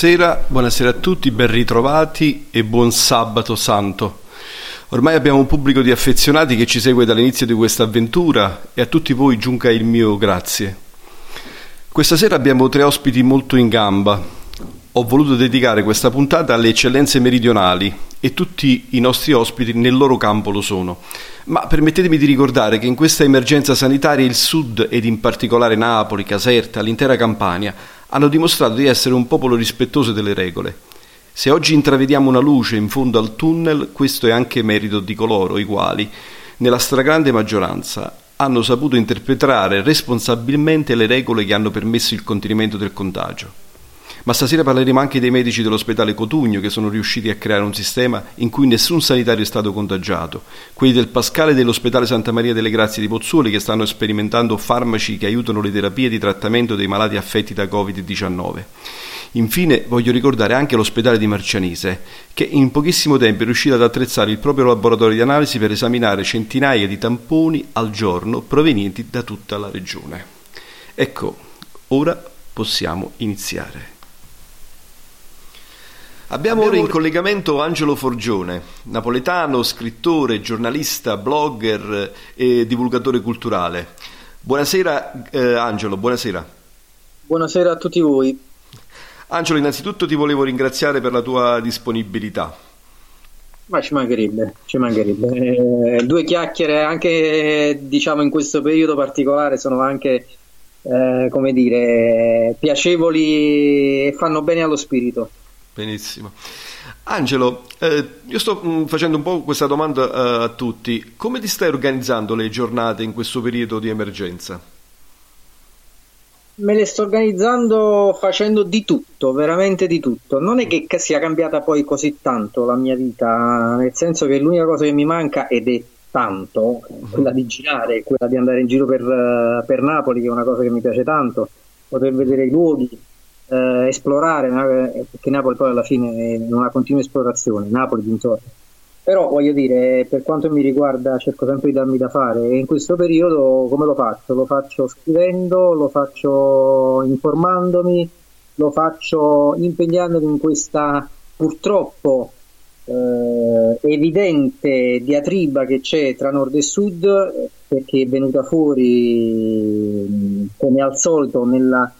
Buonasera, buonasera a tutti, ben ritrovati e buon sabato santo. Ormai abbiamo un pubblico di affezionati che ci segue dall'inizio di questa avventura e a tutti voi giunga il mio grazie. Questa sera abbiamo tre ospiti molto in gamba. Ho voluto dedicare questa puntata alle eccellenze meridionali e tutti i nostri ospiti nel loro campo lo sono. Ma permettetemi di ricordare che in questa emergenza sanitaria il Sud ed in particolare Napoli, Caserta, l'intera Campania hanno dimostrato di essere un popolo rispettoso delle regole. Se oggi intravediamo una luce in fondo al tunnel, questo è anche merito di coloro i quali, nella stragrande maggioranza, hanno saputo interpretare responsabilmente le regole che hanno permesso il contenimento del contagio. Ma stasera parleremo anche dei medici dell'ospedale Cotugno che sono riusciti a creare un sistema in cui nessun sanitario è stato contagiato, quelli del Pascale dell'ospedale Santa Maria delle Grazie di Pozzuoli che stanno sperimentando farmaci che aiutano le terapie di trattamento dei malati affetti da Covid-19. Infine voglio ricordare anche l'ospedale di Marcianise, che in pochissimo tempo è riuscito ad attrezzare il proprio laboratorio di analisi per esaminare centinaia di tamponi al giorno provenienti da tutta la regione. Ecco, ora possiamo iniziare. Abbiamo ora in collegamento Angelo Forgione, napoletano, scrittore, giornalista, blogger e divulgatore culturale. Buonasera eh, Angelo, buonasera. Buonasera a tutti voi. Angelo, innanzitutto ti volevo ringraziare per la tua disponibilità. Ma ci mancherebbe, ci mancherebbe. Eh, due chiacchiere anche diciamo in questo periodo particolare sono anche eh, come dire piacevoli e fanno bene allo spirito. Benissimo. Angelo, eh, io sto mh, facendo un po' questa domanda eh, a tutti. Come ti stai organizzando le giornate in questo periodo di emergenza? Me le sto organizzando facendo di tutto, veramente di tutto. Non è che sia cambiata poi così tanto la mia vita, nel senso che l'unica cosa che mi manca, ed è tanto, quella di girare, quella di andare in giro per, eh, per Napoli, che è una cosa che mi piace tanto, poter vedere i luoghi, eh, esplorare, eh, perché Napoli poi alla fine è una continua esplorazione, Napoli dintorni. Però voglio dire, per quanto mi riguarda, cerco sempre di darmi da fare e in questo periodo come lo faccio? Lo faccio scrivendo, lo faccio informandomi, lo faccio impegnandomi in questa purtroppo eh, evidente diatriba che c'è tra nord e sud, perché è venuta fuori come al solito nella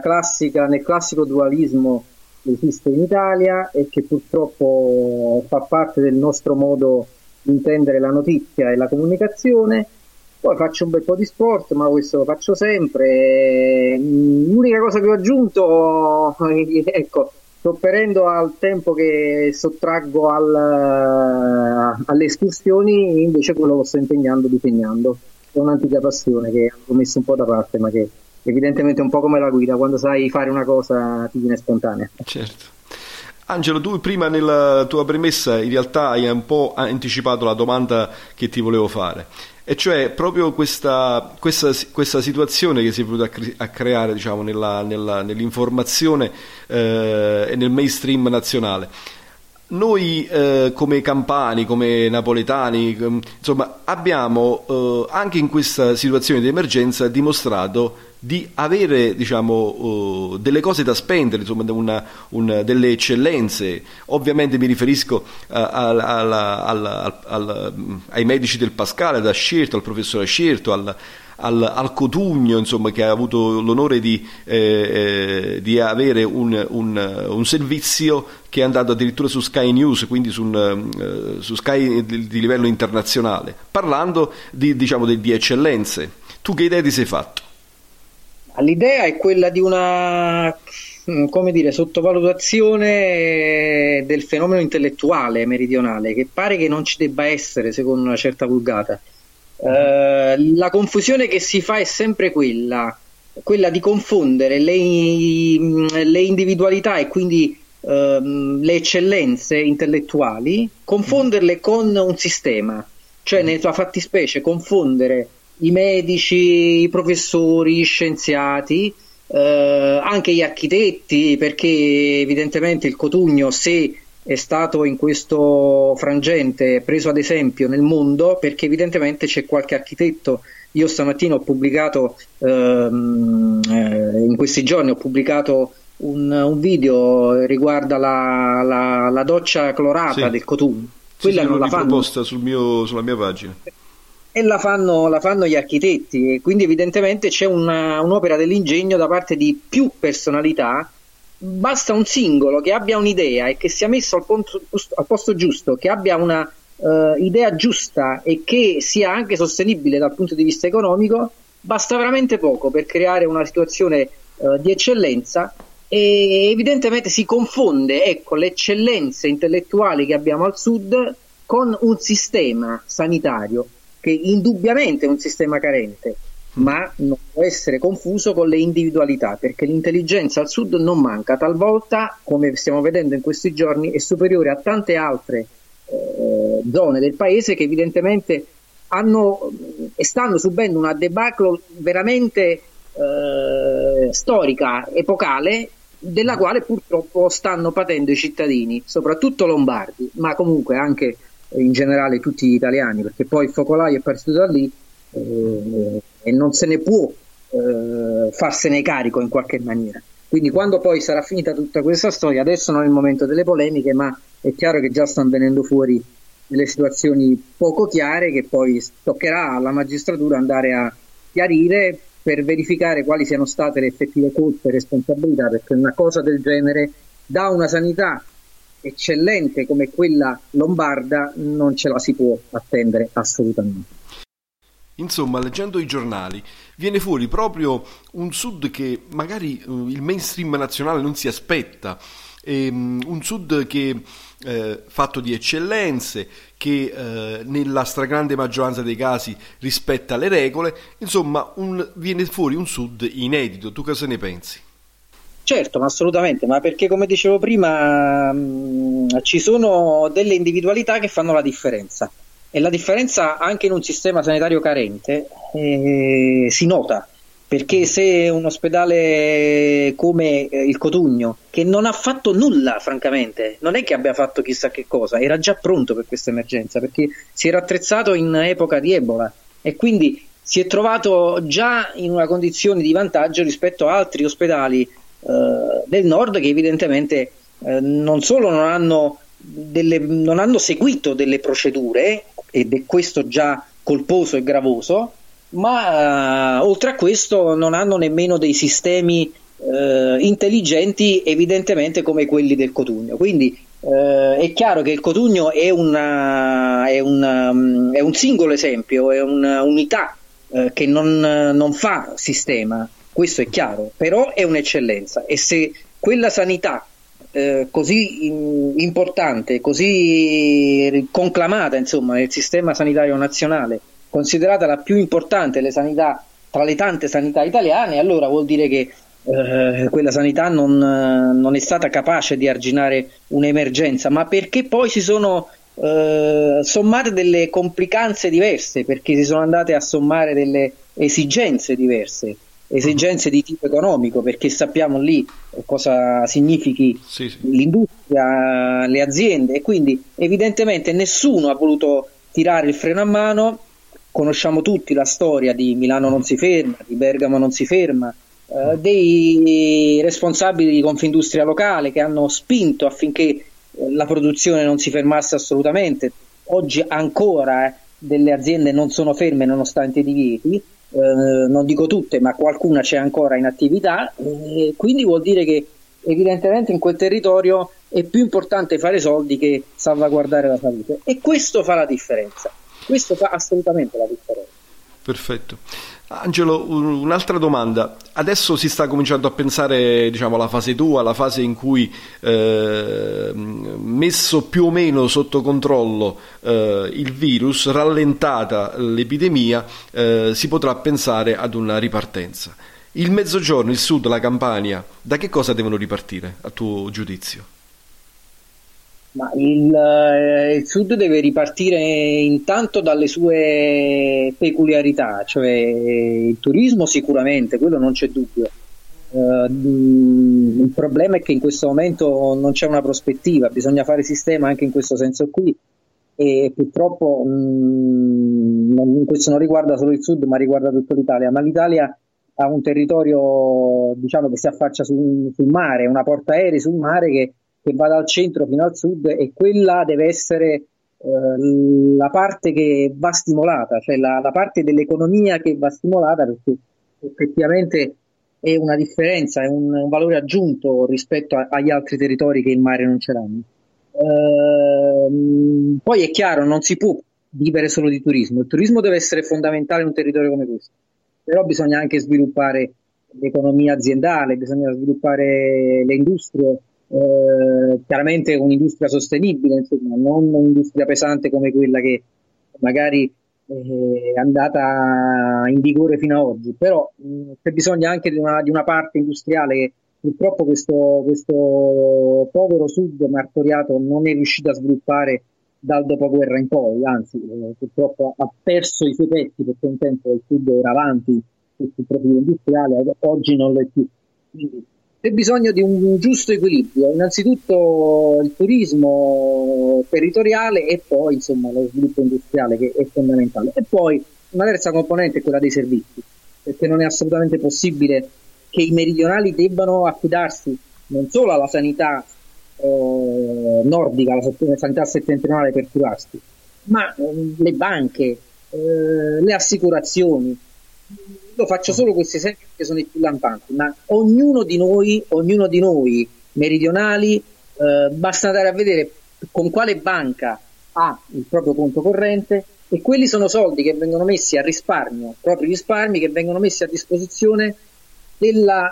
classica, nel classico dualismo esiste in Italia e che purtroppo fa parte del nostro modo di intendere la notizia e la comunicazione. Poi faccio un bel po' di sport, ma questo lo faccio sempre. L'unica cosa che ho aggiunto, ecco, sopperendo al tempo che sottraggo al, alle escursioni, invece quello lo sto impegnando disegnando. È un'antica passione che ho messo un po' da parte, ma che evidentemente un po' come la guida, quando sai fare una cosa ti viene spontanea. Certo. Angelo, tu prima nella tua premessa in realtà hai un po' anticipato la domanda che ti volevo fare, e cioè proprio questa, questa, questa situazione che si è venuta a, cre- a creare diciamo, nella, nella, nell'informazione eh, e nel mainstream nazionale. Noi eh, come campani, come napoletani, insomma, abbiamo eh, anche in questa situazione di emergenza dimostrato di avere diciamo, uh, delle cose da spendere, insomma, una, un, delle eccellenze. Ovviamente mi riferisco uh, al, al, al, ai medici del Pascale, da Scerto, al professore Scerto, al, al, Cotugno, insomma, che ha avuto l'onore di, eh, eh, di avere un, un, un, servizio che è andato addirittura su Sky News, quindi su, uh, su Sky di, di, livello internazionale, parlando di, diciamo, di, di eccellenze. Tu che idea ti sei fatto? L'idea è quella di una mm, dire, sottovalutazione del fenomeno intellettuale meridionale che pare che non ci debba essere secondo una certa vulgata. Uh, la confusione che si fa è sempre quella, quella di confondere le, le individualità e quindi uh, le eccellenze intellettuali, confonderle con un sistema, cioè nella fattispecie confondere i medici, i professori, gli scienziati, eh, anche gli architetti, perché evidentemente il Cotugno, se è stato in questo frangente preso ad esempio nel mondo, perché evidentemente c'è qualche architetto. Io stamattina ho pubblicato, ehm, eh, in questi giorni ho pubblicato un, un video riguardo la, la, la doccia clorata sì. del Cotugno. Quella sì, non la fanno. Sul mio, sulla mia pagina e la fanno, la fanno, gli architetti, quindi evidentemente c'è una, un'opera dell'ingegno da parte di più personalità. Basta un singolo che abbia un'idea e che sia messo al, ponto, al posto giusto, che abbia una uh, idea giusta e che sia anche sostenibile dal punto di vista economico, basta veramente poco per creare una situazione uh, di eccellenza. E evidentemente si confonde ecco, le eccellenze intellettuali che abbiamo al sud con un sistema sanitario che indubbiamente è un sistema carente, ma non può essere confuso con le individualità, perché l'intelligenza al sud non manca, talvolta, come stiamo vedendo in questi giorni, è superiore a tante altre eh, zone del paese che evidentemente hanno e stanno subendo una debacle veramente eh, storica, epocale, della quale purtroppo stanno patendo i cittadini, soprattutto lombardi, ma comunque anche in generale tutti gli italiani, perché poi il focolaio è partito da lì eh, e non se ne può eh, farsene carico in qualche maniera. Quindi quando poi sarà finita tutta questa storia, adesso non è il momento delle polemiche, ma è chiaro che già stanno venendo fuori delle situazioni poco chiare che poi toccherà alla magistratura andare a chiarire per verificare quali siano state le effettive colpe e responsabilità, perché una cosa del genere da una sanità eccellente come quella lombarda non ce la si può attendere assolutamente. Insomma, leggendo i giornali, viene fuori proprio un sud che magari uh, il mainstream nazionale non si aspetta, ehm, un sud che eh, fatto di eccellenze, che eh, nella stragrande maggioranza dei casi rispetta le regole, insomma un, viene fuori un sud inedito. Tu cosa ne pensi? Certo, ma assolutamente, ma perché come dicevo prima mh, mm, ci sono delle individualità che fanno la differenza. E la differenza anche in un sistema sanitario carente eh, si nota. Perché se un ospedale come eh, il Cotugno, che non ha fatto nulla francamente, non è che abbia fatto chissà che cosa, era già pronto per questa emergenza perché si era attrezzato in epoca di Ebola. E quindi si è trovato già in una condizione di vantaggio rispetto a altri ospedali del nord che evidentemente eh, non solo non hanno, delle, non hanno seguito delle procedure ed è questo già colposo e gravoso, ma uh, oltre a questo non hanno nemmeno dei sistemi eh, intelligenti evidentemente come quelli del Cotugno. Quindi eh, è chiaro che il Cotugno è, una, è, una, è un singolo esempio, è un'unità eh, che non, non fa sistema, questo è chiaro, però è un'eccellenza. E se quella sanità eh, così importante, così conclamata insomma, nel sistema sanitario nazionale, considerata la più importante le sanità, tra le tante sanità italiane, allora vuol dire che eh, quella sanità non, non, è stata capace di arginare un'emergenza, ma perché poi si sono eh, sommate delle complicanze diverse, perché si sono andate a sommare delle esigenze diverse esigenze di tipo economico, perché sappiamo lì cosa significhi sì, sì. l'industria, le aziende, e quindi evidentemente nessuno ha voluto tirare il freno a mano. Conosciamo tutti la storia di Milano non si ferma, di Bergamo non si ferma, eh, dei responsabili di Confindustria locale che hanno spinto affinché eh, la produzione non si fermasse assolutamente. Oggi ancora eh, delle aziende non sono ferme nonostante i divieti eh, non dico tutte, ma qualcuna c'è ancora in attività, e quindi vuol dire che evidentemente in quel territorio è più importante fare soldi che salvaguardare la salute e questo fa la differenza, questo fa assolutamente la differenza. Perfetto. Angelo, un'altra domanda. Adesso si sta cominciando a pensare diciamo, alla fase tua, alla fase in cui, eh, messo più o meno sotto controllo eh, il virus, rallentata l'epidemia, eh, si potrà pensare ad una ripartenza. Il mezzogiorno, il sud, la Campania, da che cosa devono ripartire, a tuo giudizio? Ma il, eh, il, Sud deve ripartire intanto dalle sue peculiarità, cioè il turismo sicuramente, quello non c'è dubbio. Uh, il problema è che in questo momento non c'è una prospettiva, bisogna fare sistema anche in questo senso qui e purtroppo mh, non, questo non riguarda solo il Sud ma riguarda tutta l'Italia, ma l'Italia ha un territorio diciamo, che si affaccia sul, sul mare, una porta aerei sul mare che che va dal centro fino al sud e quella deve essere eh, la parte che va stimolata, cioè la, la, parte dell'economia che va stimolata perché effettivamente è una differenza, è un, un valore aggiunto rispetto a, agli altri territori che il mare non ce l'hanno. Eh, poi è chiaro, non si può vivere solo di turismo, il turismo deve essere fondamentale in un territorio come questo, però bisogna anche sviluppare l'economia aziendale, bisogna sviluppare le industrie, eh, chiaramente un'industria sostenibile, insomma, non un'industria pesante come quella che magari eh, è andata in vigore fino ad oggi, però mh, c'è bisogno anche di una, di una, parte industriale che purtroppo questo, questo povero sud martoriato non è riuscito a sviluppare dal dopoguerra in poi, anzi eh, purtroppo ha perso i suoi pezzi perché un tempo il sud era avanti sul profilo industriale, oggi non lo è più. Quindi c'è bisogno di un giusto equilibrio, innanzitutto il turismo territoriale e poi insomma, lo sviluppo industriale che è fondamentale. E poi una terza componente è quella dei servizi, perché non è assolutamente possibile che i meridionali debbano affidarsi non solo alla sanità eh, nordica, alla sanità settentrionale per curarsi, ma eh, le banche, eh, le assicurazioni, io faccio solo questi esempi che sono i più lampanti, ma ognuno di noi, ognuno di noi meridionali, eh, basta andare a vedere con quale banca ha il proprio conto corrente e quelli sono soldi che vengono messi a risparmio, propri risparmi che vengono messi a disposizione della,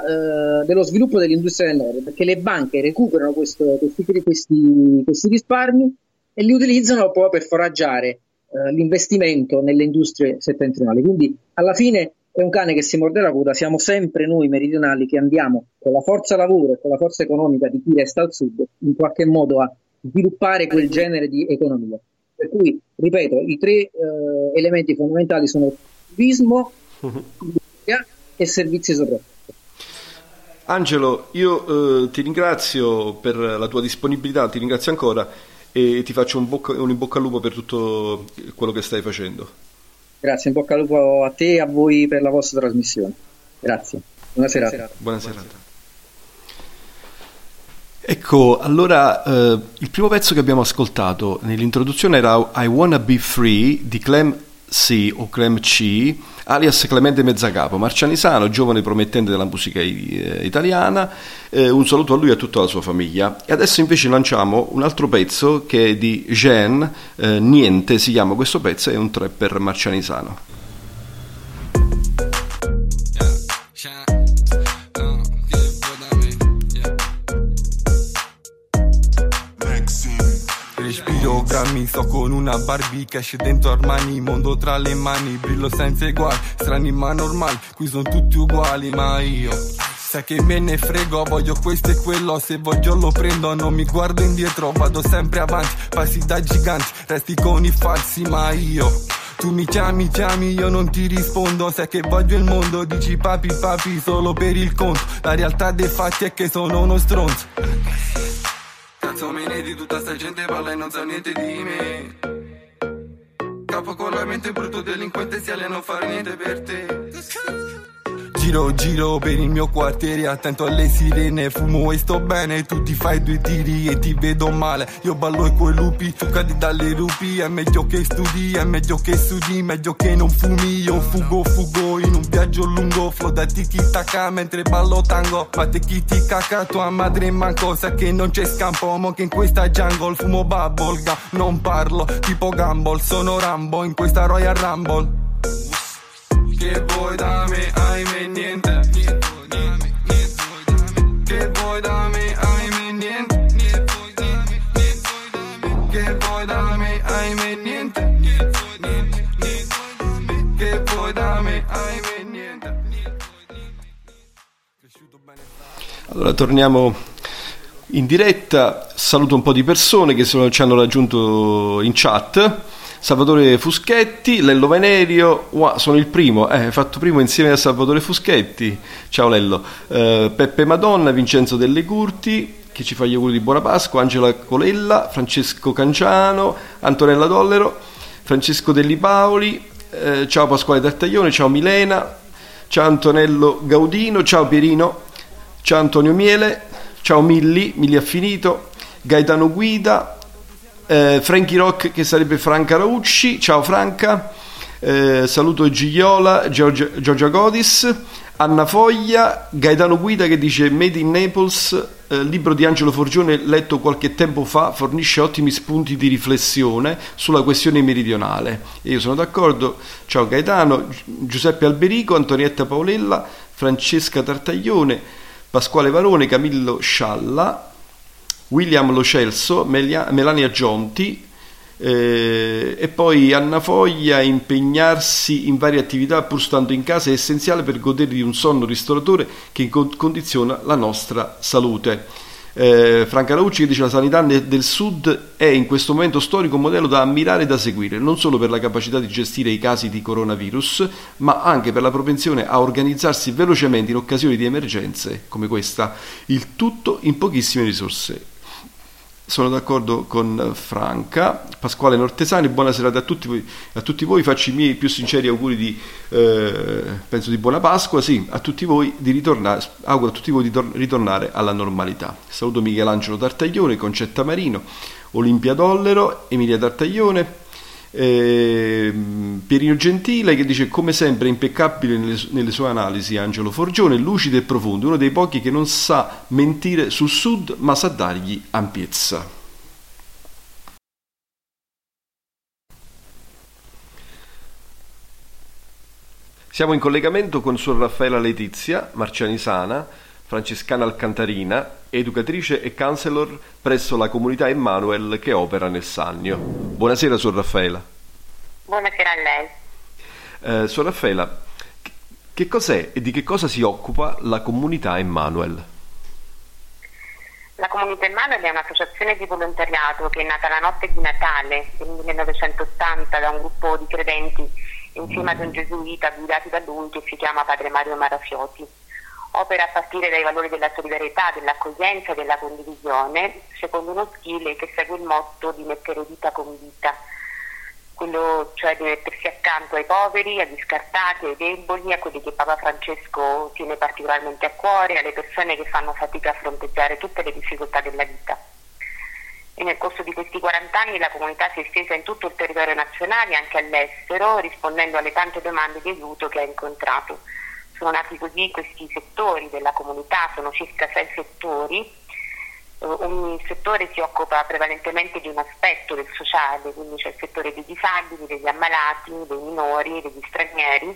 eh, dello sviluppo dell'industria del nord, perché le banche recuperano questo, questi, questi, questi, risparmi e li utilizzano poi per foraggiare eh, l'investimento nelle industrie settentrionali. Quindi alla fine è un cane che si morde la coda, siamo sempre noi meridionali che andiamo con la forza lavoro e con la forza economica di chi resta al sud in qualche modo a sviluppare quel genere di economia. Per cui, ripeto, i tre eh, elementi fondamentali sono turismo, industria e servizi soprattutto. Angelo, io eh, ti ringrazio per la tua disponibilità, ti ringrazio ancora e ti faccio un, bocca, un in bocca al lupo per tutto quello che stai facendo. Grazie, in bocca al lupo a te e a voi per la vostra trasmissione. Grazie. Buona serata. Buona serata. Ecco, allora eh, il primo pezzo che abbiamo ascoltato nell'introduzione era I Wanna Be Free di Clem sì, o Clem C, alias Clemente Mezzacapo, marcianisano, giovane promettente della musica eh, italiana. Eh, un saluto a lui e a tutta la sua famiglia. E adesso invece lanciamo un altro pezzo che è di Jean, eh, Niente si chiama questo pezzo, è un trapper marcianisano. Grammy Sto con una Barbie cash dentro Armani Mondo tra le mani, brillo senza eguali Strani ma normali, qui sono tutti uguali Ma io Sai che me ne frego, voglio questo e quello Se voglio lo prendo, non mi guardo indietro Vado sempre avanti, passi da giganti Resti con i falsi, ma io tu mi chiami, chiami, io non ti rispondo Sai che voglio il mondo, dici papi, papi Solo per il conto La realtà dei fatti è che sono uno stronzo Cazzo me ne di tutta sta gente parla e non sa niente di me. Capo con la mente brutto delinquente si a non fare niente per te Giro, giro per il mio quartiere, attento alle sirene Fumo e sto bene, tu ti fai due tiri e ti vedo male. Io ballo e quei lupi, tu cadi dalle rupi È meglio che studi, è meglio che studi Meglio che non fumi, io fugo, fugo In un viaggio lungo, flow da tiki taka Mentre ballo tango, ma te chi ti caca Tua madre manco, sa che non c'è scampo Mo che in questa jungle fumo bubble gum. Non parlo, tipo Gumball Sono Rambo in questa Royal Rumble che vuoi da me, ahimè niente. Che vuoi da me, ahimè niente. Che vuoi da me, ahimè niente. Che vuoi da me, ahimè niente. Allora torniamo in diretta, saluto un po' di persone che sono, ci hanno raggiunto in chat Salvatore Fuschetti, Lello Venerio, wow, sono il primo, eh, fatto primo insieme a Salvatore Fuschetti, ciao Lello, eh, Peppe Madonna, Vincenzo Delle Curti, che ci fa gli auguri di buona Pasqua, Angela Colella, Francesco Canciano, Antonella Dollero, Francesco Delli Paoli, eh, ciao Pasquale Tartaglione, ciao Milena, ciao Antonello Gaudino, ciao Pierino, ciao Antonio Miele, ciao Milli, Milli Affinito, Gaetano Guida, eh, Frankie Rock che sarebbe Franca Raucci, ciao Franca, eh, saluto Gigliola, Giorgia, Giorgia Godis, Anna Foglia, Gaetano Guida che dice Made in Naples, eh, libro di Angelo Forgione letto qualche tempo fa, fornisce ottimi spunti di riflessione sulla questione meridionale. E io sono d'accordo, ciao Gaetano, Giuseppe Alberico, Antonietta Paolella, Francesca Tartaglione, Pasquale Varone, Camillo Scialla, William Lo Celso, Melania Gionti eh, e poi Anna Foglia impegnarsi in varie attività pur stando in casa è essenziale per godere di un sonno ristoratore che condiziona la nostra salute. Eh, Franca Raucci dice la sanità del sud è in questo momento storico un modello da ammirare e da seguire, non solo per la capacità di gestire i casi di coronavirus, ma anche per la propensione a organizzarsi velocemente in occasioni di emergenze come questa, il tutto in pochissime risorse sono d'accordo con Franca. Pasquale Nortesani, buonasera a tutti voi, a tutti voi faccio i miei più sinceri auguri di, eh, penso di buona Pasqua, sì, a tutti voi di ritornare, auguro a tutti voi di tor- ritornare alla normalità. Saluto Michelangelo Tartaglione, Concetta Marino, Olimpia Dollero, Emilia Tartaglione, eh, Pierino Gentile che dice come sempre impeccabile nelle, nelle, sue analisi Angelo Forgione, lucido e profondo, uno dei pochi che non sa mentire sul sud ma sa dargli ampiezza. Siamo in collegamento con Suor Raffaella Letizia, marcianisana, francescana alcantarina, educatrice e counselor presso la comunità Emmanuel che opera nel Sannio. Buonasera, Suor Raffaela. Buonasera a lei. Eh, Suor Raffaela, che cos'è e di che cosa si occupa la comunità Emmanuel? La comunità Emmanuel è un'associazione di volontariato che è nata la notte di Natale del 1980 da un gruppo di credenti insieme ad un gesuita guidati da lui che si chiama Padre Mario Marafiotti opera a partire dai valori della solidarietà, dell'accoglienza e della condivisione, secondo uno stile che segue il motto di mettere vita con vita, quello cioè di mettersi accanto ai poveri, agli scartati, ai deboli, a quelli che Papa Francesco tiene particolarmente a cuore, alle persone che fanno fatica a fronteggiare tutte le difficoltà della vita. e nel corso di questi 40 anni la comunità si è estesa in tutto il territorio nazionale e anche all'estero, rispondendo alle tante domande di aiuto che ha incontrato. Sono nati così questi settori della comunità, sono circa sei settori, eh, ogni settore si occupa prevalentemente di un aspetto del sociale, quindi c'è il settore dei disabili, degli ammalati, dei minori, degli stranieri,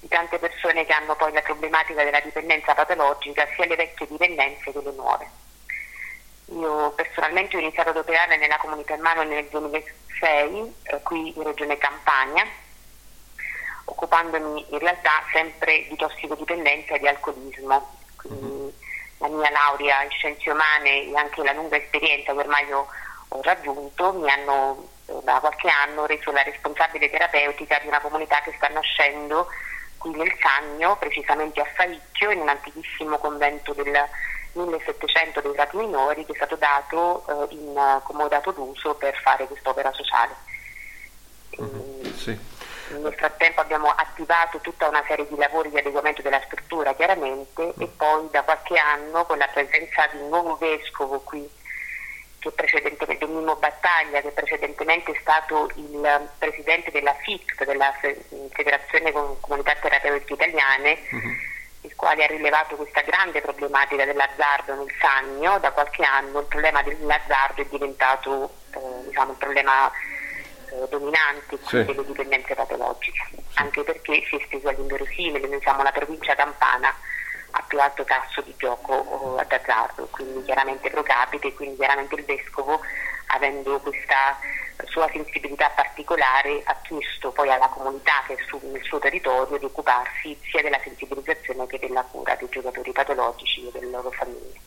di tante persone che hanno poi la problematica della dipendenza patologica, sia le vecchie dipendenze che le nuove. Io personalmente ho iniziato ad operare nella comunità Mano nel 2006, eh, qui in Regione Campania, occupandomi in realtà sempre di tossicodipendenza e di alcolismo. Quindi mm-hmm. la mia laurea in scienze umane e anche la lunga esperienza che ormai ho, ho raggiunto mi hanno eh, da qualche anno reso la responsabile terapeutica di una comunità che sta nascendo qui nel Sagno, precisamente a Faicchio, in un antichissimo convento del 1700 dei frati minori che è stato dato eh, in comodato d'uso per fare quest'opera sociale. Mm-hmm. Sì. Nel frattempo abbiamo attivato tutta una serie di lavori di adeguamento della struttura chiaramente e poi da qualche anno con la presenza di un nuovo vescovo qui che precedentemente, Domino Battaglia, che precedentemente è stato il presidente della FIC, della Federazione Comunità Terapeutiche Italiane, mm-hmm il quale ha rilevato questa grande problematica dell'azzardo nel Sannio, da qualche anno il problema dell'azzardo è diventato eh, diciamo, un problema eh, dominante sì. delle dipendenze patologiche, sì. anche perché si è esteso all'inverosimile, noi siamo la provincia campana a più alto tasso di gioco eh, d'azzardo, quindi chiaramente pro capite, quindi chiaramente il vescovo avendo questa sua sensibilità particolare ha chiesto poi alla comunità che è su, nel suo territorio di occuparsi sia della sensibilizzazione che della cura dei giocatori patologici e delle loro famiglie.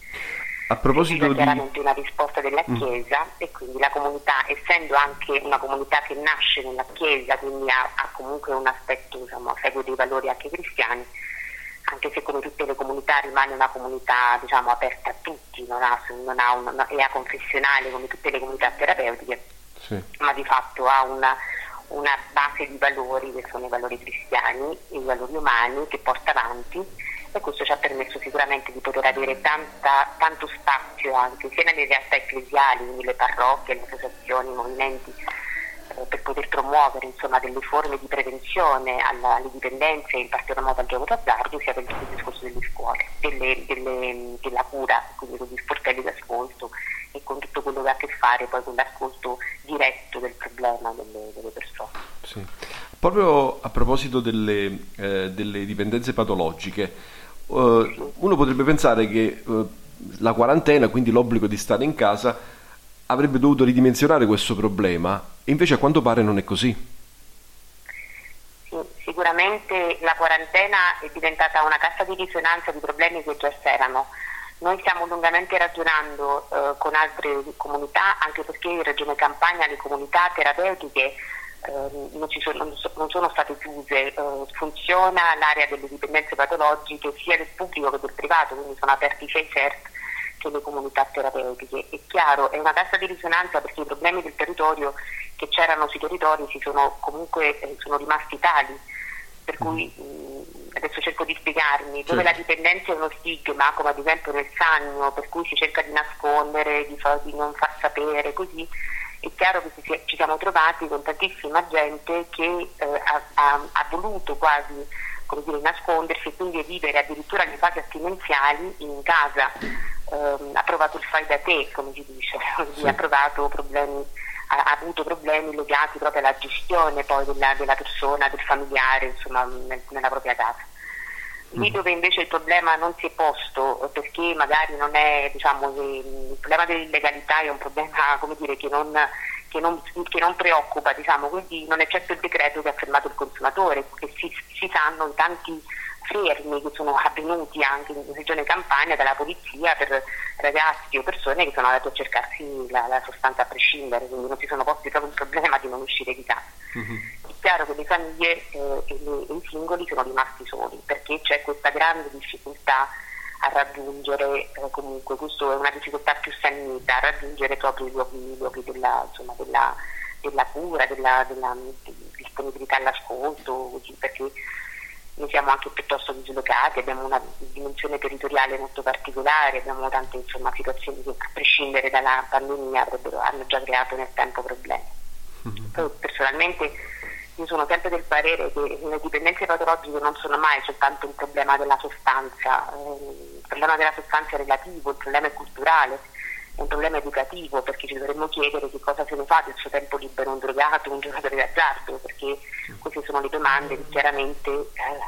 A proposito di... chiaramente una risposta della mm. Chiesa mm. e quindi la comunità, essendo anche una comunità che nasce nella Chiesa, quindi ha, ha comunque un aspetto, diciamo, segue dei valori anche cristiani, anche se come tutte le comunità rimane una comunità diciamo, aperta a tutti, non ha, non ha una, è confessionale come tutte le comunità terapeutiche, sì. ma di fatto ha una, una, base di valori che sono i valori cristiani, i valori umani che porta avanti e questo ci ha permesso sicuramente di poter avere tanta, tanto spazio anche sia nelle realtà ecclesiali, quindi le parrocchie, le associazioni, i movimenti eh, per poter promuovere insomma, delle forme di prevenzione alla, alle dipendenze, in particolar modo al gioco d'azzardo, sia per il discorso delle scuole, delle, delle, della cura, quindi con gli sportelli d'ascolto e con tutto quello che ha a che fare poi con l'ascolto diretto del problema delle, delle persone. Sì. Proprio a proposito delle, eh, delle dipendenze patologiche, uno potrebbe pensare che eh, la quarantena, quindi l'obbligo di stare in casa, avrebbe dovuto ridimensionare questo problema e invece a quanto pare non è così. Sì, sicuramente la quarantena è diventata una cassa di risonanza di problemi che già c'erano. Noi stiamo lungamente ragionando eh, con altre comunità, anche perché in Regione Campania le comunità terapeutiche eh, non, sono, non, sono, state chiuse, eh, funziona l'area delle dipendenze patologiche sia del pubblico che del privato, quindi sono aperti i CERT che le comunità terapeutiche. È chiaro, è una cassa di risonanza perché i problemi del territorio che c'erano sui territori si sono comunque eh, sono rimasti tali. Per cui mh, mm, adesso cerco di spiegarmi, dove la dipendenza è uno stigma, come ad esempio nel sagno, per cui si cerca di nascondere, di, fa, di non far sapere, così è chiaro che ci, siamo trovati con tantissima gente che eh, ha, ha, ha, voluto quasi dire, nascondersi e quindi vivere addirittura le fasi astinenziali in casa ehm, ha provato il fai da te, come si dice, sì. ha, problemi, ha, ha, avuto problemi legati proprio alla gestione poi della, della persona, del familiare, insomma, nel, nella propria casa. Lì mm. dove invece il problema non si è posto perché magari non è, diciamo, il problema dell'illegalità è un problema dire, che, non, che, non, che, non, preoccupa, diciamo, quindi non è certo il decreto che ha fermato il consumatore, che si, si sanno i tanti fermi che sono avvenuti anche in regione Campania dalla polizia per ragazzi o persone che sono andati a cercarsi la, la sostanza a prescindere, quindi non si sono posti proprio il problema di non uscire di casa. Mm-hmm. È chiaro che le famiglie eh, e, le, e, i singoli sono rimasti soli perché c'è questa grande difficoltà a raggiungere, eh, comunque questa è una difficoltà più sanita, a raggiungere proprio i luoghi, i luoghi della, insomma, della, della, cura, della, della disponibilità all'ascolto, perché noi siamo anche piuttosto dislocati, abbiamo una dimensione territoriale molto particolare, abbiamo tante insomma, situazioni che a prescindere dalla pandemia hanno già creato nel tempo problemi. Mm-hmm. Poi, personalmente io sono sempre del parere che le dipendenze patologiche non sono mai soltanto un problema della sostanza, eh, il problema della sostanza è relativo, il problema è culturale, è un problema educativo perché ci dovremmo chiedere che cosa se ne fa del suo tempo libero un drogato, un giocatore d'azzardo, perché queste sono le domande che chiaramente eh,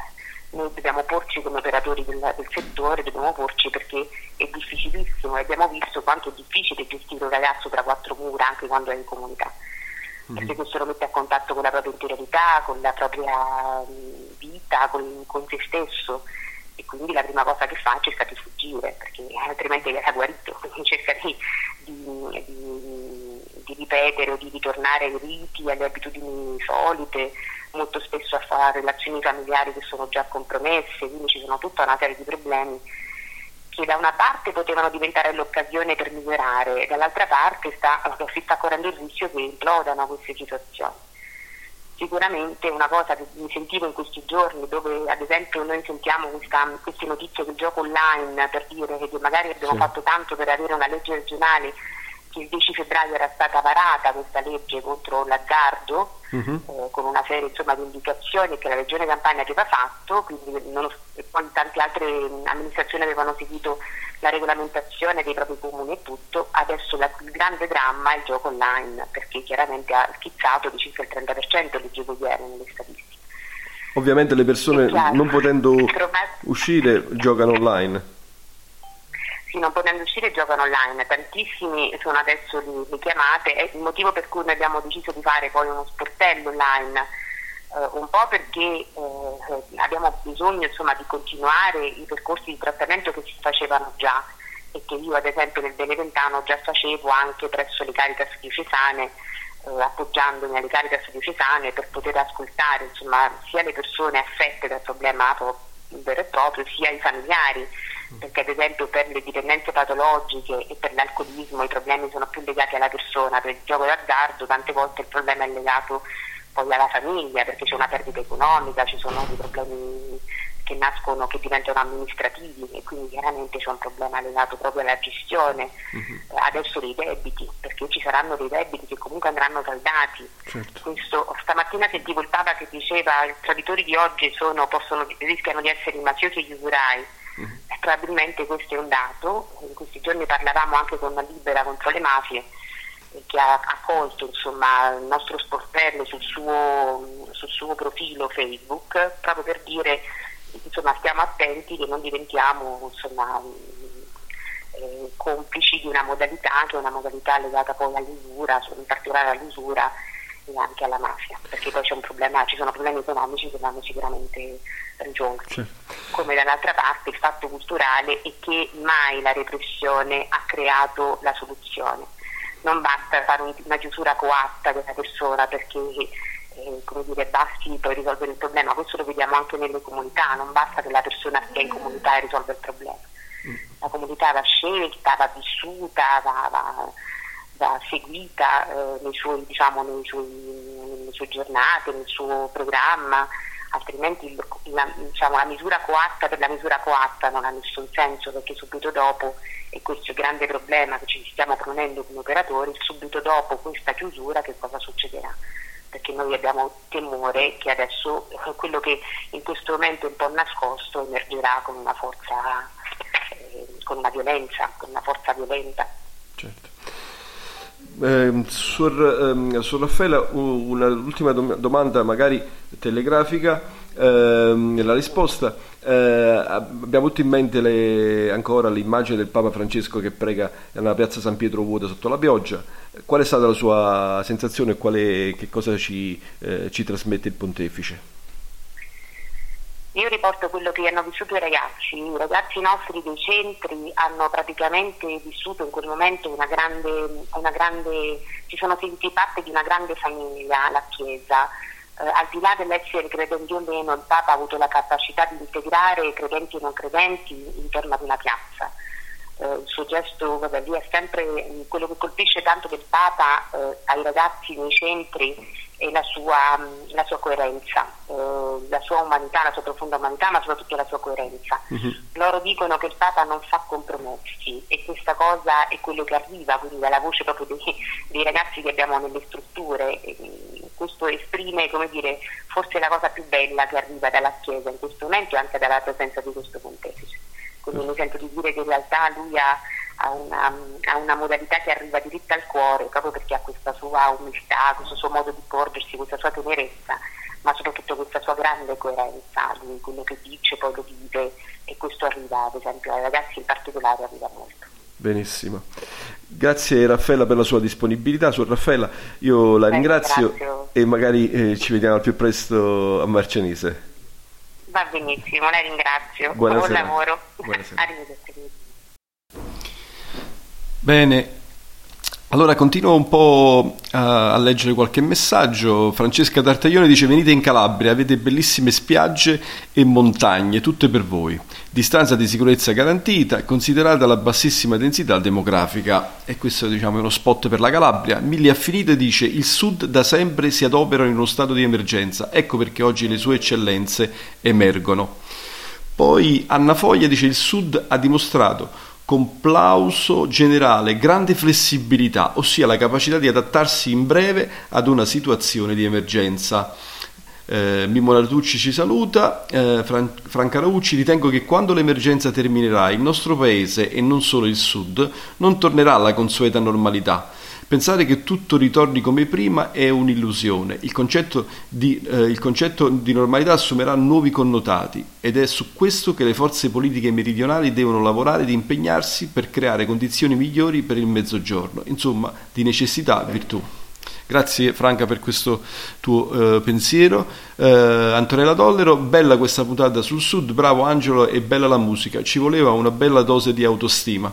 dobbiamo porci come operatori del, del, settore, dobbiamo porci perché è difficilissimo e abbiamo visto quanto è difficile gestire un ragazzo tra quattro mura anche quando è in comunità. Mm-hmm. Perché questo lo mette a contatto con la propria interiorità, con la propria vita, con, con se stesso e quindi la prima cosa che faccio è stata fuggire perché altrimenti era guarito, quindi cerca di, di, di, di ripetere o di ritornare ai riti, alle abitudini solite, molto spesso a fare relazioni familiari che sono già compromesse, quindi ci sono tutta una serie di problemi che da una parte potevano diventare l'occasione per migliorare, dall'altra parte sta, si sta correndo il rischio che implodano queste situazioni. Sicuramente una cosa che mi sentivo in questi giorni, dove ad esempio noi sentiamo questa, queste notizie del gioco online per dire che magari abbiamo sì. fatto tanto per avere una legge regionale il 10 febbraio era stata varata questa legge contro l'azzardo uh-huh. eh, con una serie insomma, di indicazioni che la Regione Campania aveva fatto, quindi non, e poi tante altre amministrazioni avevano seguito la regolamentazione dei propri comuni e tutto, adesso la, il grande dramma è il gioco online, perché chiaramente ha schizzato di circa il 30% le giocoiere nelle statistiche. Ovviamente le persone non potendo uscire giocano online sì, non potendo uscire giocano online, tantissimi sono adesso le chiamate, è il motivo per cui noi abbiamo deciso di fare poi uno sportello online, eh, un po' perché eh, abbiamo bisogno insomma, di continuare i percorsi di trattamento che si facevano già e che io ad esempio nel Beneventano già facevo anche presso le Caritas diocesane, eh, appoggiandomi alle Caritas diocesane per poter ascoltare insomma, sia le persone affette dal problema vero e proprio, sia i familiari perché ad esempio per le dipendenze patologiche e per l'alcolismo i problemi sono più legati alla persona, per il gioco d'azzardo tante volte il problema è legato poi alla famiglia perché c'è una perdita economica, ci sono dei problemi che nascono, che diventano amministrativi e quindi chiaramente c'è un problema legato proprio alla gestione uh-huh. adesso dei debiti, perché ci saranno dei debiti che comunque andranno saldati. Certo. Questo, stamattina sentivo il Papa che diceva i traditori di oggi sono, possono, rischiano di essere i mafiosi e gli usurai. E probabilmente questo è un dato, in questi giorni parlavamo anche con la Libera contro le mafie che ha accolto insomma, il nostro sportello sul suo, sul suo, profilo Facebook proprio per dire insomma, stiamo attenti che non diventiamo insomma, eh, complici di una modalità che è una modalità legata poi all'usura, in particolare all'usura e anche alla mafia, perché poi problema, ci sono problemi economici che vanno sicuramente risolti. Sì. Come dall'altra parte il fatto culturale è che mai la repressione ha creato la soluzione. Non basta fare una chiusura coatta della persona perché eh, come dire, basti poi risolvere il problema, questo lo vediamo anche nelle comunità, non basta che la persona stia in comunità e risolva il problema. La comunità va scelta, va vissuta, va, va va seguita eh, nei suoi, diciamo, nei suoi, nelle sue giornate, nel suo programma, altrimenti la, diciamo, la, misura coatta per la misura coatta non ha nessun senso perché subito dopo, e questo è il grande problema che ci stiamo ponendo come operatori, subito dopo questa chiusura che cosa succederà? Perché noi abbiamo timore che adesso quello che in questo momento è un po' nascosto emergerà con una forza, eh, con una violenza, con una forza violenta. Certo. Eh, sur, eh, sur, Raffaella un'ultima dom- domanda magari telegrafica eh, la risposta eh, abbiamo tutti in mente le, ancora l'immagine del Papa Francesco che prega nella piazza San Pietro vuota sotto la pioggia qual è stata la sua sensazione e che cosa ci, eh, ci trasmette il pontefice? Io riporto quello che hanno vissuto i ragazzi, i ragazzi nostri dei centri hanno praticamente vissuto in quel momento una grande, una grande si sono sentiti parte di una grande famiglia, la Chiesa. Eh, al di là dell'essere credenti o meno, il Papa ha avuto la capacità di integrare credenti e non credenti intorno ad una piazza. Eh, il suo gesto vabbè, lì è sempre quello che colpisce tanto del Papa eh, ai ragazzi nei centri e la sua, la sua coerenza, eh, la sua umanità, la sua profonda umanità, ma soprattutto la sua coerenza. Uh-huh. Loro dicono che il Papa non fa compromessi e questa cosa è quello che arriva, quindi dalla voce proprio dei, dei ragazzi che abbiamo nelle strutture. E, questo esprime, come dire, forse la cosa più bella che arriva dalla Chiesa in questo momento e anche dalla presenza di questo pontefice. Quindi mi sento di dire che in realtà lui ha ha una, ha una, modalità che arriva diritta al cuore proprio perché ha questa sua umiltà, questo suo modo di porgersi, questa sua tenerezza, ma soprattutto questa sua grande coerenza, lui quello che dice poi lo vive e questo arriva ad esempio ai ragazzi in particolare arriva molto. Benissimo. Grazie Raffaella per la sua disponibilità. Su Raffaella io la Beh, ringrazio ringrazio. e magari eh, ci vediamo al più presto a Marcianise. Va benissimo, la ringrazio. Buon lavoro. Arrivederci. Bene, allora continuo un po' a, a, leggere qualche messaggio. Francesca Tartaglione dice: Venite in Calabria, avete bellissime spiagge e montagne, tutte per voi. Distanza di sicurezza garantita, considerata la bassissima densità demografica. E questo diciamo, è uno spot per la Calabria. Milli Affinite dice: Il Sud da sempre si adopera in uno stato di emergenza. Ecco perché oggi le sue eccellenze emergono. Poi Anna Foglia dice: Il Sud ha dimostrato complauso generale, grande flessibilità, ossia la capacità di adattarsi in breve ad una situazione di emergenza. Eh, Mimmo Nartucci ci saluta, eh, Fran- Franca Raucci ritengo che quando l'emergenza terminerà il nostro paese e non solo il sud non tornerà alla consueta normalità Pensare che tutto ritorni come prima è un'illusione. Il concetto di, eh, il concetto di normalità assumerà nuovi connotati ed è su questo che le forze politiche meridionali devono lavorare ed impegnarsi per creare condizioni migliori per il mezzogiorno. Insomma, di necessità virtù. Grazie Franca per questo tuo eh, pensiero. Eh, Antonella Dollero, bella questa puntata sul sud, bravo Angelo e bella la musica, ci voleva una bella dose di autostima.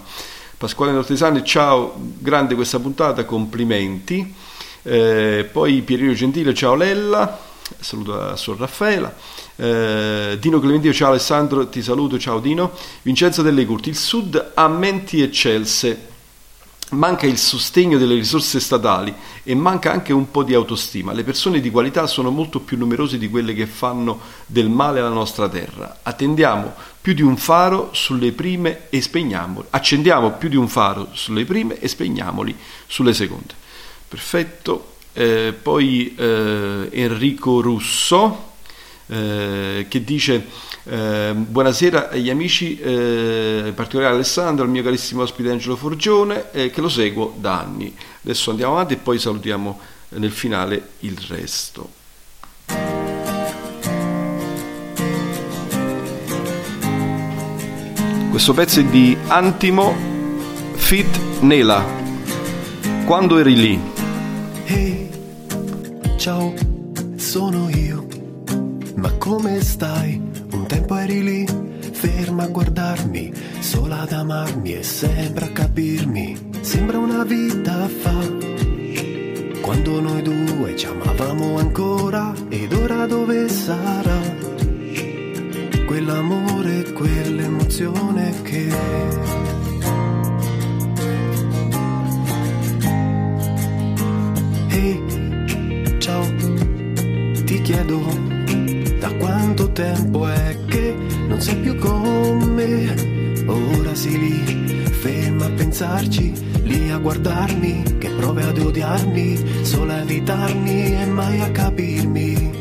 Pasquale Nortesani, ciao, grande questa puntata, complimenti. Eh, poi Pierino Gentile, ciao Lella, saluto a Suor Raffaela. Eh, Dino Clementino, ciao Alessandro, ti saluto, ciao Dino. Vincenzo Delle Curti, il Sud ha menti eccelse, manca il sostegno delle risorse statali e manca anche un po' di autostima. Le persone di qualità sono molto più numerose di quelle che fanno del male alla nostra terra. Attendiamo più di un faro sulle prime e spegniamoli. Accendiamo più di un faro sulle prime e spegniamoli sulle seconde. Perfetto. Eh, poi eh, Enrico Russo eh, che dice eh, buonasera agli amici, eh, in particolare Alessandro, al mio carissimo ospite Angelo Forgione, eh, che lo seguo da anni. Adesso andiamo avanti e poi salutiamo nel finale il resto. Questo pezzo è di Antimo Fit Nela. Quando eri lì? Hey, ciao, sono io. Ma come stai? Un tempo eri lì, ferma a guardarmi, sola ad amarmi e sembra capirmi. Sembra una vita fa. Quando noi due ci amavamo ancora ed ora dove sarà? quell'amore, quell'emozione che... Ehi, hey, ciao, ti chiedo da quanto tempo è che non sei più con me. Ora sei lì, ferma a pensarci, lì a guardarmi, che prove ad odiarmi, solo a evitarmi e mai a capirmi.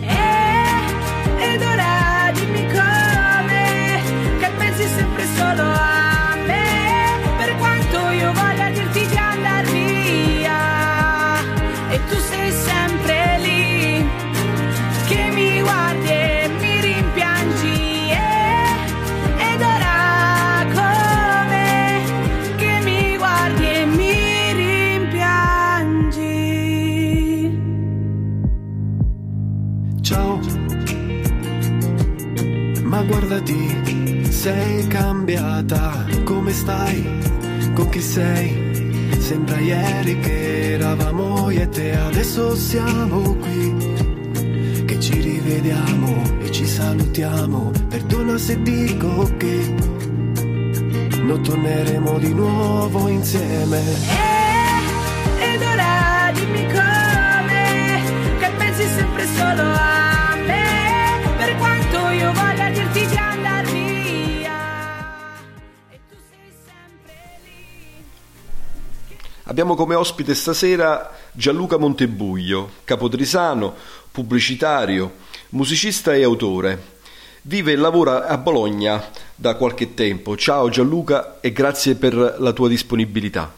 Cambiata, come stai? Con chi sei? Sembra ieri che eravamo io e te, adesso siamo qui. Che ci rivediamo e ci salutiamo. Perdona se dico che non torneremo di nuovo insieme. Eh, ed ora dimmi come, Abbiamo come ospite stasera Gianluca Montebuglio, capodrisano, pubblicitario, musicista e autore. Vive e lavora a Bologna da qualche tempo. Ciao Gianluca e grazie per la tua disponibilità.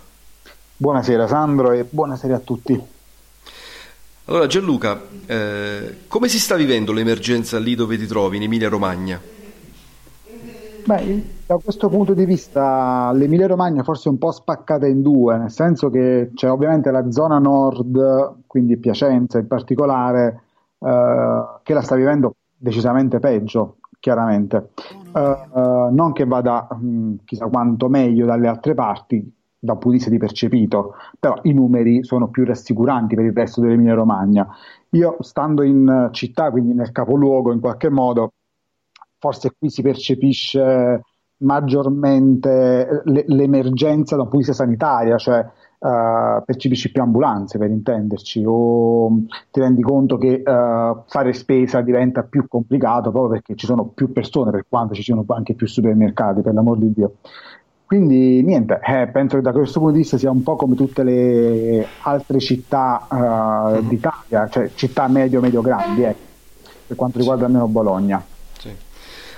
Buonasera Sandro e buonasera a tutti. Allora Gianluca, eh, come si sta vivendo l'emergenza lì dove ti trovi, in Emilia Romagna? Beh, da questo punto di vista l'Emilia Romagna forse è un po' spaccata in due, nel senso che c'è ovviamente la zona nord, quindi Piacenza in particolare, eh, che la sta vivendo decisamente peggio, chiaramente. Eh, eh, non che vada mh, chissà quanto meglio dalle altre parti, da un punto di vista di percepito, però i numeri sono più rassicuranti per il resto dell'Emilia Romagna. Io stando in città, quindi nel capoluogo in qualche modo, forse qui si percepisce maggiormente l'emergenza da un punto di vista sanitario, cioè uh, percepisci più ambulanze per intenderci, o ti rendi conto che uh, fare spesa diventa più complicato proprio perché ci sono più persone, per quanto ci siano anche più supermercati, per l'amor di Dio. Quindi niente, eh, penso che da questo punto di vista sia un po' come tutte le altre città uh, d'Italia, cioè città medio-medio grandi, eh, per quanto riguarda almeno Bologna.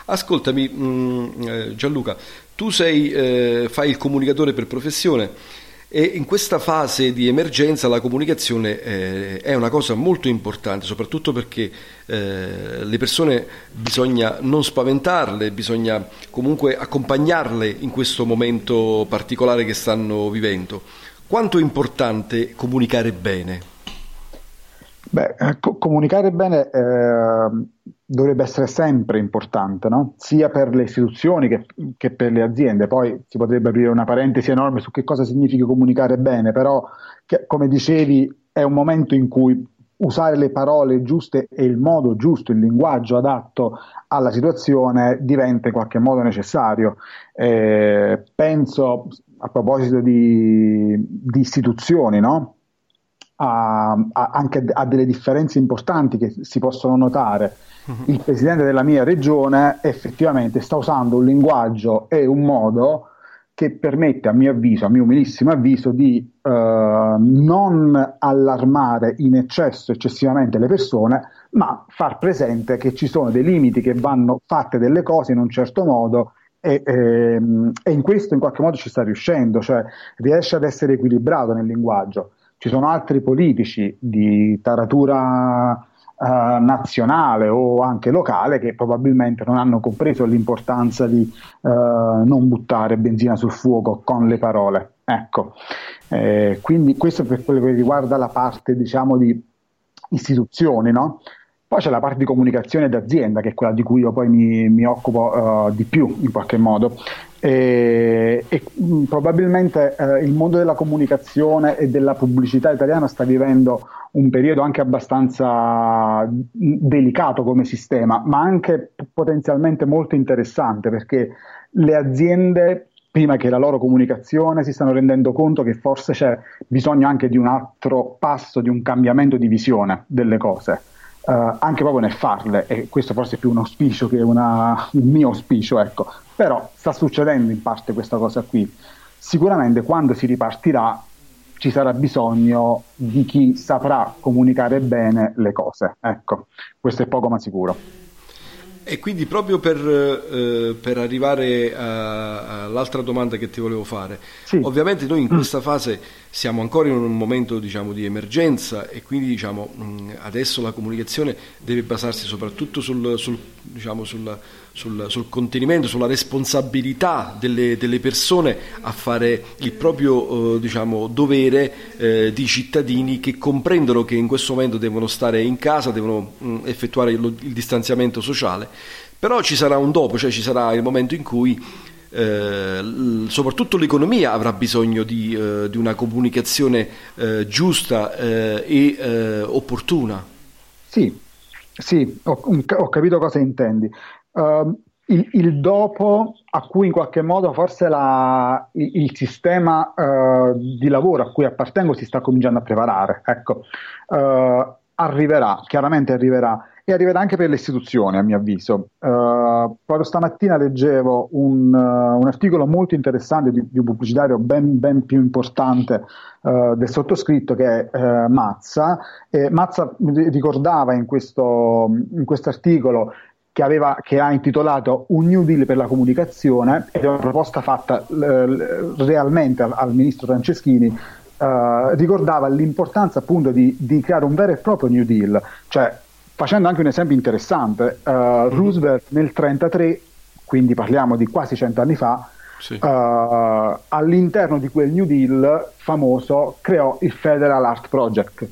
Ascoltami mm, eh, Gianluca, tu sei, eh, fai il comunicatore per professione e in questa fase di emergenza la comunicazione eh, è una cosa molto importante, soprattutto perché le persone bisogna non spaventarle, bisogna comunque accompagnarle in questo momento particolare che stanno vivendo. Quanto è importante comunicare bene? Beh, eh, co- comunicare bene eh, dovrebbe essere sempre importante, no? sia per le istituzioni che, che, per le aziende. Poi si potrebbe aprire una parentesi enorme su che cosa significa comunicare bene, però che, come dicevi è un momento in cui usare le parole giuste e il modo giusto, il linguaggio adatto alla situazione diventa in qualche modo necessario. Eh, penso a proposito di, di istituzioni, no? A, a, anche a delle differenze importanti che si possono notare. Mhm. Il presidente della mia regione effettivamente sta usando un linguaggio e un modo che permette, a mio avviso, a mio umilissimo avviso, di eh, non allarmare in eccesso eccessivamente le persone, ma far presente che ci sono dei limiti, che vanno fatte delle cose in un certo modo e, ehm, e in questo in qualche modo ci sta riuscendo, cioè riesce ad essere equilibrato nel linguaggio. Ci sono altri politici di taratura uh, nazionale o anche locale che probabilmente non hanno compreso l'importanza di uh, non buttare benzina sul fuoco con le parole. Ecco, eh, quindi questo per quello che riguarda la parte diciamo di istituzioni, no? Poi c'è la parte di comunicazione d'azienda, che è quella di cui io poi mi, mi occupo uh, di più in qualche modo. E, e mh, mm, probabilmente eh, il mondo della comunicazione e della pubblicità italiana sta vivendo un periodo anche abbastanza mm, delicato come sistema, ma anche potenzialmente molto interessante perché le aziende prima che la loro comunicazione si stanno rendendo conto che forse c'è bisogno anche di un altro passo, di un cambiamento di visione delle cose. Uh, anche proprio nel farle, e questo forse è più un auspicio che una, un mio auspicio, ecco. Però sta succedendo in parte questa cosa qui. Sicuramente quando si ripartirà ci sarà bisogno di chi saprà comunicare bene le cose, ecco, questo è poco ma sicuro. E quindi proprio per, eh, per arrivare a, all'altra domanda che ti volevo fare, sì. ovviamente noi in mm. questa fase siamo ancora in un momento diciamo, di emergenza e quindi diciamo, adesso la comunicazione deve basarsi soprattutto sul, sul, diciamo, sul, sul, contenimento, sulla responsabilità delle, delle, persone a fare il proprio eh, diciamo, dovere eh, di cittadini che comprendono che in questo momento devono stare in casa, devono mh, effettuare il, il distanziamento sociale, però ci sarà un dopo, cioè ci sarà il momento in cui eh, soprattutto l'economia avrà bisogno di, eh, di una comunicazione eh, giusta eh, e eh, opportuna. Sì, sì ho, ho, capito cosa intendi. Uh, il, il, dopo a cui in qualche modo forse la, il, il, sistema uh, di lavoro a cui appartengo si sta cominciando a preparare. Ecco, arriverà, chiaramente arriverà e arriverà anche per le istituzioni, a mio avviso. Uh, proprio stamattina leggevo un, uh, un articolo molto interessante di, di un pubblicitario ben, ben, più importante uh, del sottoscritto che è Mazza. E Mazza ricordava in questo in articolo che, aveva, che, ha intitolato Un New Deal per la comunicazione ed è una proposta fatta realmente al, al ministro Franceschini Uh, ricordava l'importanza appunto di, di, creare un vero e proprio New Deal, cioè facendo anche un esempio interessante, uh, Roosevelt nel 1933, quindi parliamo di quasi cent'anni fa, sì. uh, all'interno di quel New Deal famoso creò il Federal Art Project,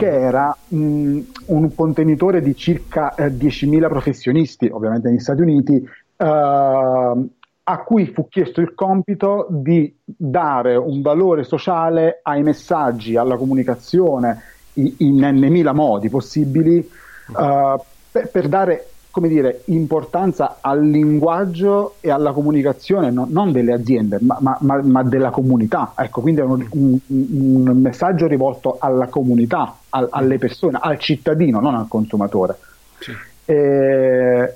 che era mh, un contenitore di circa eh, 10.000 professionisti, ovviamente negli Stati Uniti, uh, a cui fu chiesto il compito di dare un valore sociale ai messaggi, alla comunicazione in, in n modi possibili uh, per, per, dare come dire, importanza al linguaggio e alla comunicazione no, non delle aziende ma, ma, ma, ma, della comunità. Ecco, quindi è un, un, un messaggio rivolto alla comunità, al, alle persone, al cittadino, non al consumatore. Sì. E,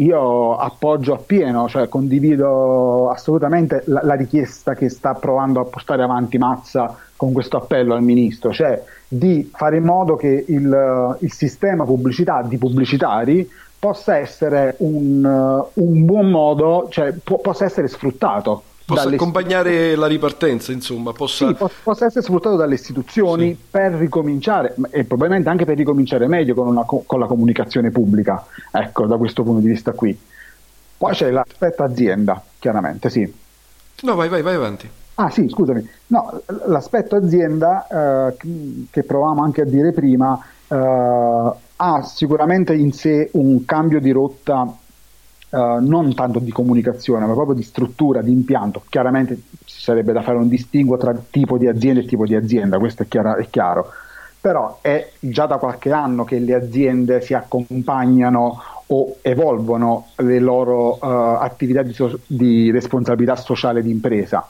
io appoggio appieno, cioè condivido assolutamente la, la, richiesta che sta provando a portare avanti Mazza con questo appello al ministro, cioè di fare in modo che il, il sistema pubblicità di pubblicitari possa essere un, un buon modo, cioè po- possa essere sfruttato. Possa accompagnare la ripartenza, insomma, possa... Sì, po- possa essere sfruttato dalle istituzioni sì. per ricominciare, e probabilmente anche per ricominciare meglio con, una, con la comunicazione pubblica, ecco, da questo punto di vista qui. Poi c'è l'aspetto azienda, chiaramente, sì. No, vai, vai, vai avanti. Ah sì, scusami. No, l'aspetto azienda eh, che provavamo anche a dire prima eh, ha sicuramente in sé un cambio di rotta eh, non tanto di comunicazione, ma proprio di struttura, di impianto. Chiaramente ci sarebbe da fare un distinguo tra tipo di azienda e tipo di azienda, questo è, chiaro, è chiaro. Però è già da qualche anno che le aziende si accompagnano o evolvono le loro uh, attività di, so- di responsabilità sociale di impresa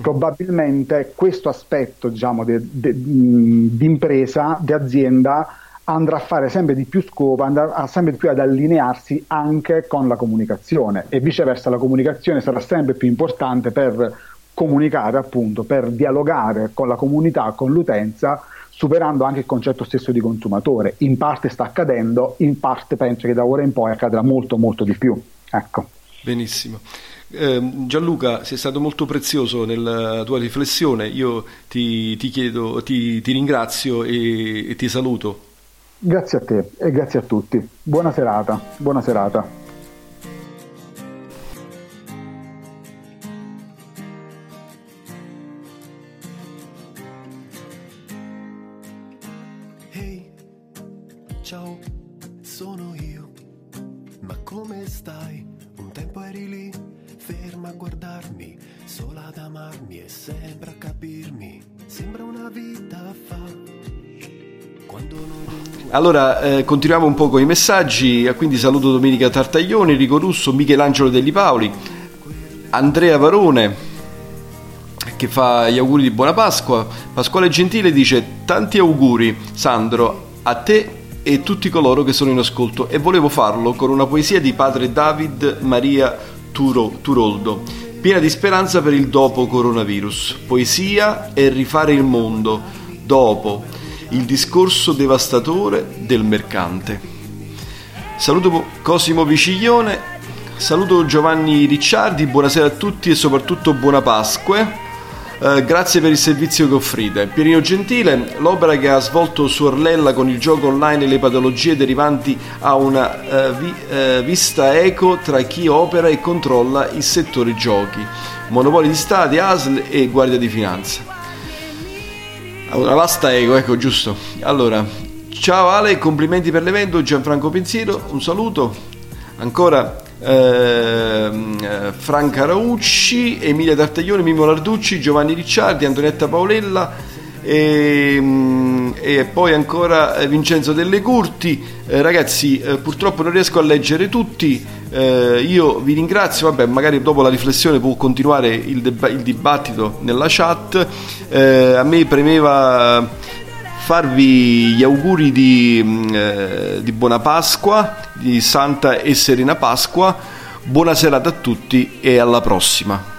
probabilmente questo aspetto diciamo, di impresa, di azienda, andrà a fare sempre di più scopo, andrà sempre più ad allinearsi anche con la comunicazione e viceversa la comunicazione sarà sempre più importante per comunicare appunto, per dialogare con la comunità, con l'utenza, superando anche il concetto stesso di consumatore. In parte sta accadendo, in parte penso che da ora in poi accadrà molto molto di più. Ecco. Benissimo. Eh, Gianluca, sei stato molto prezioso nella tua riflessione, io ti, ti chiedo, ti, ti ringrazio e, e ti saluto. Grazie a te e grazie a tutti. Buona serata. Buona serata. ciao, sono io. Ma come stai? Un tempo eri lì ferma a guardarmi, sola ad amarmi e sempre a capirmi. Sembra una vita fa. Allora, eh, continuiamo un po' con i messaggi, quindi saluto Domenica Tartaglioni, Enrico Russo, Michelangelo Delli Paoli, Andrea Varone che fa gli auguri di buona Pasqua, Pasquale Gentile dice tanti auguri Sandro a te e tutti coloro che sono in ascolto. E volevo farlo con una poesia di padre David Maria Turo, Turoldo, piena di speranza per il dopo coronavirus. Poesia e rifare il mondo. Dopo il discorso devastatore del mercante. Saluto Cosimo Viciglione, saluto Giovanni Ricciardi, buonasera a tutti e soprattutto buona Pasqua. Eh, grazie per il servizio che offrite. Pierino Gentile, l'opera che ha svolto su Orlella con il gioco online e le patologie derivanti ha una uh, vi, uh, vista eco tra chi opera e controlla il settore giochi, monopoli di stati, ASL e Guardia di Finanza. Una vasta eco, ecco giusto. Allora, ciao Ale, complimenti per l'evento, Gianfranco Pensiero, un saluto. Ancora Ehm, eh, Franca Raucci, Emilia Tartaglione, Mimo Larducci, Giovanni Ricciardi, Antonietta Paolella e, mm, e poi ancora eh, Vincenzo Delle Curti. Eh, ragazzi, eh, purtroppo non riesco a leggere tutti. Eh, io vi ringrazio, vabbè, magari dopo la riflessione può continuare il, deba- il dibattito nella chat. Eh, a me premeva farvi gli auguri di, mm, eh, di buona Pasqua, di Santa e Serena Pasqua. Buona serata a tutti e alla prossima.